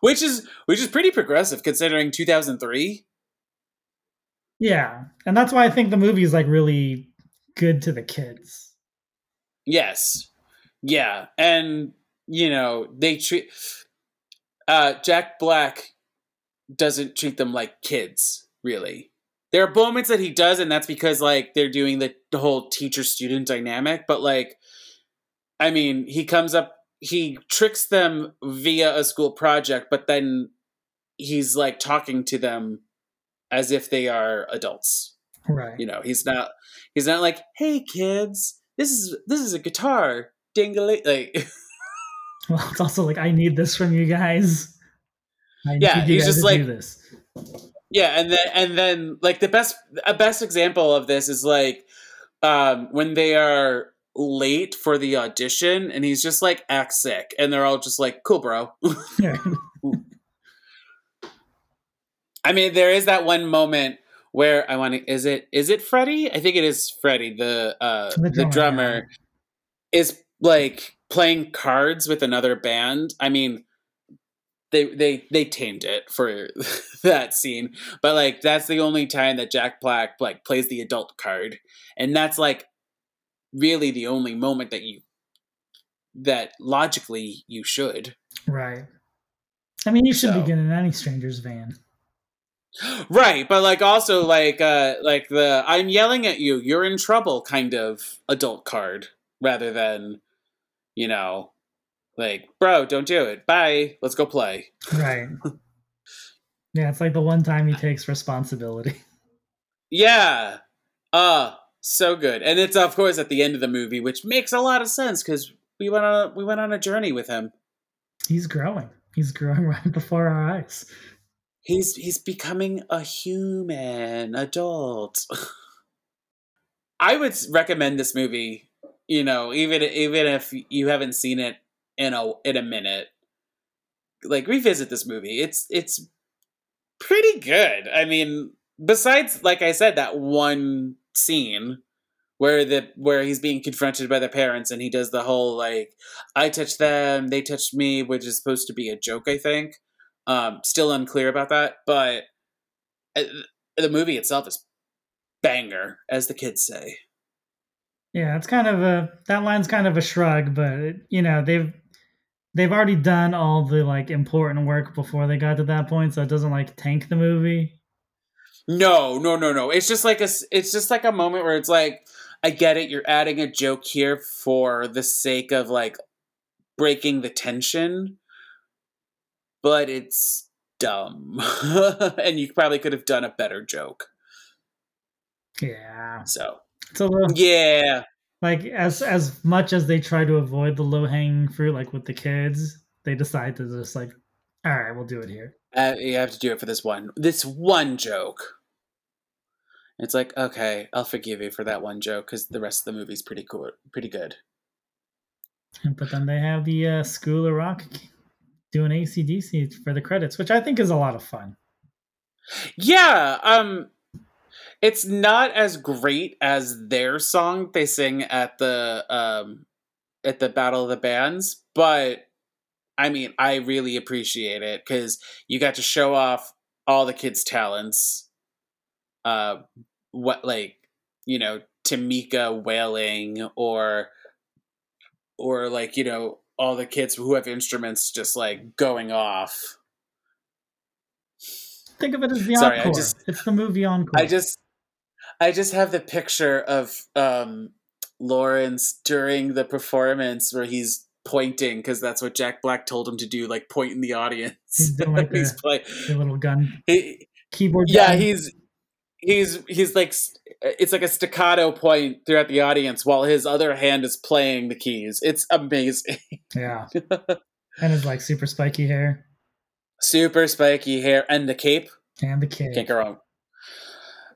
Which is which is pretty progressive considering 2003. Yeah, and that's why I think the movie is like really good to the kids. Yes, yeah, and you know they treat uh, Jack Black doesn't treat them like kids really. There are moments that he does, and that's because like they're doing the, the whole teacher student dynamic. But like, I mean, he comes up, he tricks them via a school project, but then he's like talking to them as if they are adults. Right. You know, he's not he's not like, "Hey kids, this is this is a guitar." Dingly like Well, it's also like I need this from you guys. I yeah, he's just like this. Yeah, and then and then like the best a best example of this is like um when they are late for the audition and he's just like act sick and they're all just like cool bro i mean there is that one moment where i want to is it is it freddie i think it is freddie the uh the drummer, the drummer is like playing cards with another band. I mean they they they tamed it for that scene but like that's the only time that jack black like plays the adult card and that's like really the only moment that you that logically you should. Right. I mean you should so. be getting any stranger's van right but like also like uh like the i'm yelling at you you're in trouble kind of adult card rather than you know like, bro, don't do it. Bye. Let's go play. Right. yeah, it's like the one time he takes responsibility. Yeah. Uh, so good. And it's of course at the end of the movie, which makes a lot of sense because we went on a, we went on a journey with him. He's growing. He's growing right before our eyes. He's he's becoming a human adult. I would recommend this movie, you know, even even if you haven't seen it in a in a minute. Like revisit this movie. It's it's pretty good. I mean, besides like I said that one scene where the where he's being confronted by the parents and he does the whole like I touched them, they touched me, which is supposed to be a joke, I think. Um still unclear about that, but uh, the movie itself is banger as the kids say. Yeah, it's kind of a that line's kind of a shrug, but you know, they've they've already done all the like important work before they got to that point, so it doesn't like tank the movie. No, no, no, no. It's just like a it's just like a moment where it's like I get it, you're adding a joke here for the sake of like breaking the tension, but it's dumb. and you probably could have done a better joke. Yeah. So, it's a little Yeah like as as much as they try to avoid the low hanging fruit, like with the kids, they decide to just like, all right, we'll do it here. Uh, you have to do it for this one, this one joke. It's like, okay, I'll forgive you for that one joke because the rest of the movie's pretty cool, pretty good. But then they have the uh, School of Rock doing ACDC for the credits, which I think is a lot of fun. Yeah, um, it's not as great as their song they sing at the um at the Battle of the Bands, but I mean, I really appreciate it because you got to show off all the kids' talents. Uh, what like you know Tamika wailing or or like you know all the kids who have instruments just like going off. Think of it as the Sorry, encore. I just, it's the movie encore. I just I just have the picture of um, Lawrence during the performance where he's pointing because that's what Jack Black told him to do, like point in the audience. He's, doing like he's a, playing a little gun he, keyboard. Yeah, gun. he's he's he's like it's like a staccato point throughout the audience while his other hand is playing the keys. It's amazing. Yeah, and his like super spiky hair, super spiky hair, and the cape, and the cape. Can't go wrong.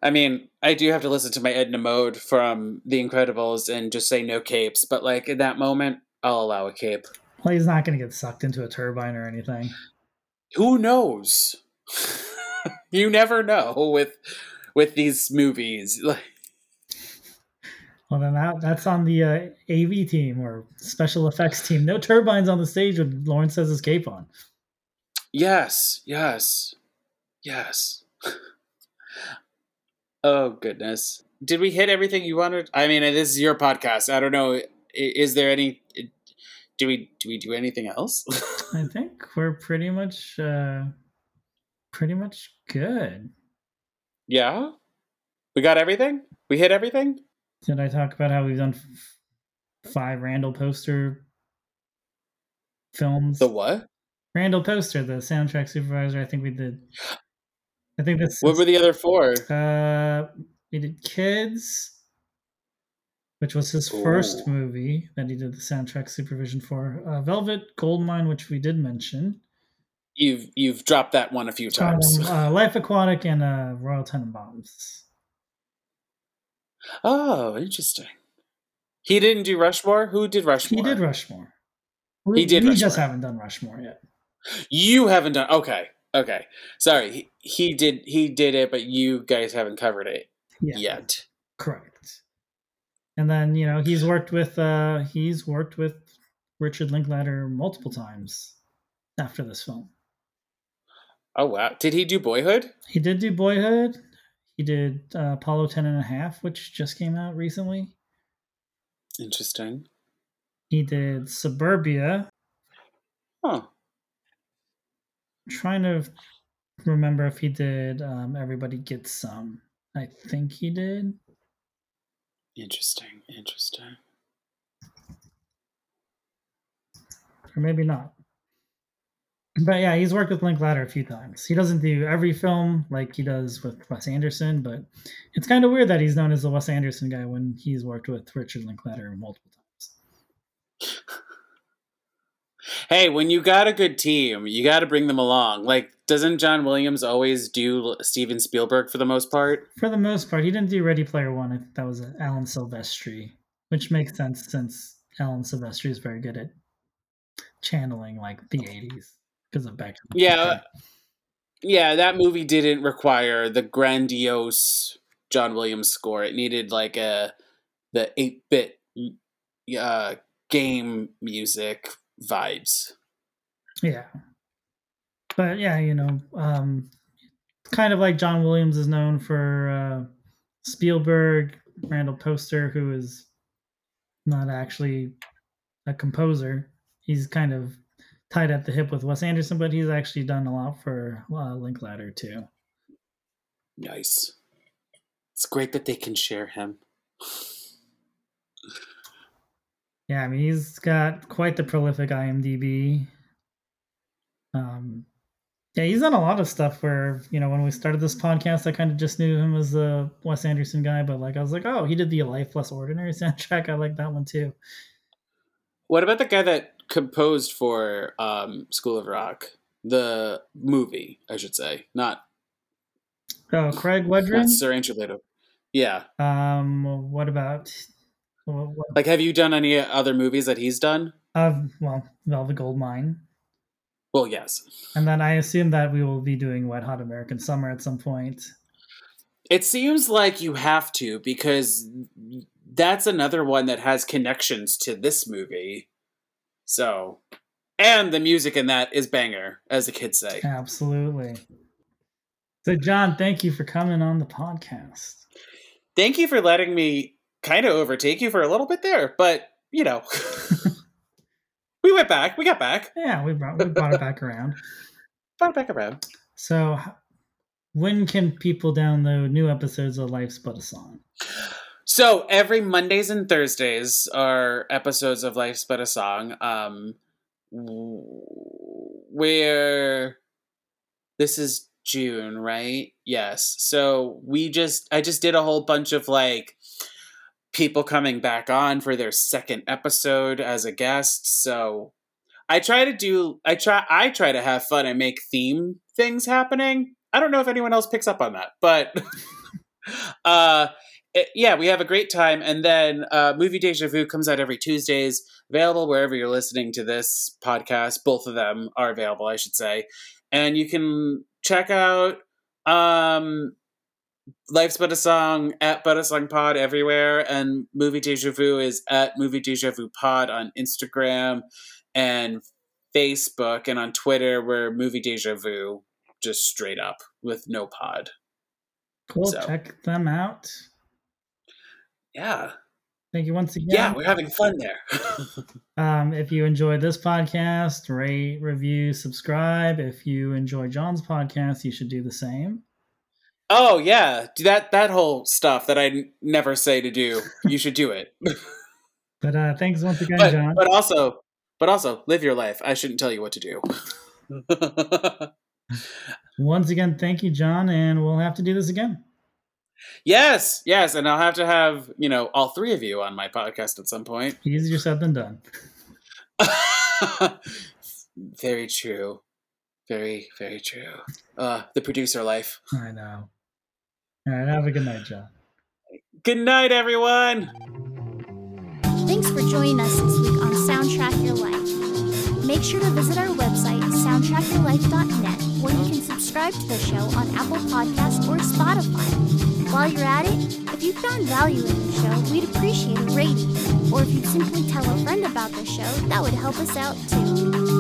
I mean, I do have to listen to my Edna Mode from The Incredibles and just say no capes, but like in that moment, I'll allow a cape. Well, he's not going to get sucked into a turbine or anything. Who knows? you never know with with these movies. Well, then that, that's on the uh, AV team or special effects team. No turbines on the stage with Lawrence says his cape on. Yes, yes, yes. oh goodness! Did we hit everything you wanted? I mean, this is your podcast. I don't know. Is there any? Do we do we do anything else? I think we're pretty much uh, pretty much good. Yeah, we got everything. We hit everything. Did I talk about how we've done f- five Randall Poster films? The what? Randall Poster, the soundtrack supervisor. I think we did. I think that's. What were the other four? Uh, we did Kids, which was his Ooh. first movie that he did the soundtrack supervision for. Uh, Velvet Goldmine, which we did mention. You've you've dropped that one a few times. Uh, Life Aquatic and uh, Royal Tenenbaums. Oh, interesting. He didn't do Rushmore. Who did Rushmore? He did Rushmore. He did. We Rushmore. just haven't done Rushmore yet. You haven't done. Okay. Okay. Sorry. He, he did. He did it, but you guys haven't covered it yeah. yet. Correct. And then you know he's worked with uh he's worked with Richard Linklater multiple times after this film. Oh wow! Did he do Boyhood? He did do Boyhood. He did uh, Apollo 10 and a half, which just came out recently. Interesting. He did Suburbia. Huh. I'm trying to remember if he did um, Everybody Gets Some. I think he did. Interesting. Interesting. Or maybe not. But yeah, he's worked with Linklater a few times. He doesn't do every film like he does with Wes Anderson, but it's kind of weird that he's known as the Wes Anderson guy when he's worked with Richard Linklater multiple times. hey, when you got a good team, you got to bring them along. Like, doesn't John Williams always do Steven Spielberg for the most part? For the most part, he didn't do Ready Player One. That was Alan Silvestri, which makes sense since Alan Silvestri is very good at channeling like the '80s because of back. Yeah, yeah, that movie didn't require the grandiose John Williams score. It needed like a the eight bit uh, game music vibes. Yeah, but yeah, you know, um, kind of like John Williams is known for uh, Spielberg, Randall Poster, who is not actually a composer. He's kind of tied at the hip with Wes Anderson, but he's actually done a lot for uh, Linklater too. Nice. It's great that they can share him. yeah, I mean he's got quite the prolific IMDb. Um, yeah, he's done a lot of stuff where you know when we started this podcast, I kind of just knew him as a Wes Anderson guy, but like I was like, oh, he did the Life Less Ordinary soundtrack. I like that one too. What about the guy that composed for um, School of Rock, the movie, I should say, not. Oh, Craig Wedren. Sir Andrew Leto. Yeah. Um. What about? What, like, have you done any other movies that he's done? Uh, well, Velvet Goldmine. Well, yes. And then I assume that we will be doing Wet Hot American Summer at some point. It seems like you have to because that's another one that has connections to this movie. So, and the music in that is banger, as the kids say. Absolutely. So, Jon, thank you for coming on the podcast. Thank you for letting me kind of overtake you for a little bit there, but you know, we went back. We got back. Yeah, we brought we brought it back around. Brought it back around. So, when can people download new episodes of Life's But a Song? So every Mondays and Thursdays are episodes of Life's But a Song. Um, where this is June, right? Yes. So we just I just did a whole bunch of like people coming back on for their second episode as a guest. So I try to do I try I try to have fun and make theme things happening. I don't know if anyone else picks up on that, but uh it, yeah, we have a great time. And then uh, Movie Deja Vu comes out every Tuesdays, available wherever you're listening to this podcast. Both of them are available, I should say. And you can check out um, Life's But a Song at But a Song Pod everywhere, and Movie Deja Vu is at Movie Deja Vu Pod on Instagram and Facebook, and on Twitter we're Movie Deja Vu, just straight up with no pod. Cool. So. Check them out. Yeah, Thank you once again. yeah, we're having fun there. Um, if you enjoyed this podcast, rate, review, subscribe. If you enjoy Jon's podcast, you should do the same. oh yeah, that that whole stuff that I n- never say to do, you should do it. But uh, thanks once again, but Jon. but also but also live your life. I shouldn't tell you what to do. Once again, thank you, Jon, and we'll have to do this again. Yes, yes, and I'll have to have you know all three of you on my podcast at some point. Easier said than done. very true. Very, very true. Uh, the producer life. I know. All right, have a good night, Jon. Good night, everyone. Thanks for joining us this week on Soundtrack Your Life. Make sure to visit our website, soundtrackyourlife.net, where you can subscribe to the show on Apple Podcasts or Spotify. While you're at it, if you found value in the show, we'd appreciate a rating. Or if you'd simply tell a friend about the show, that would help us out too.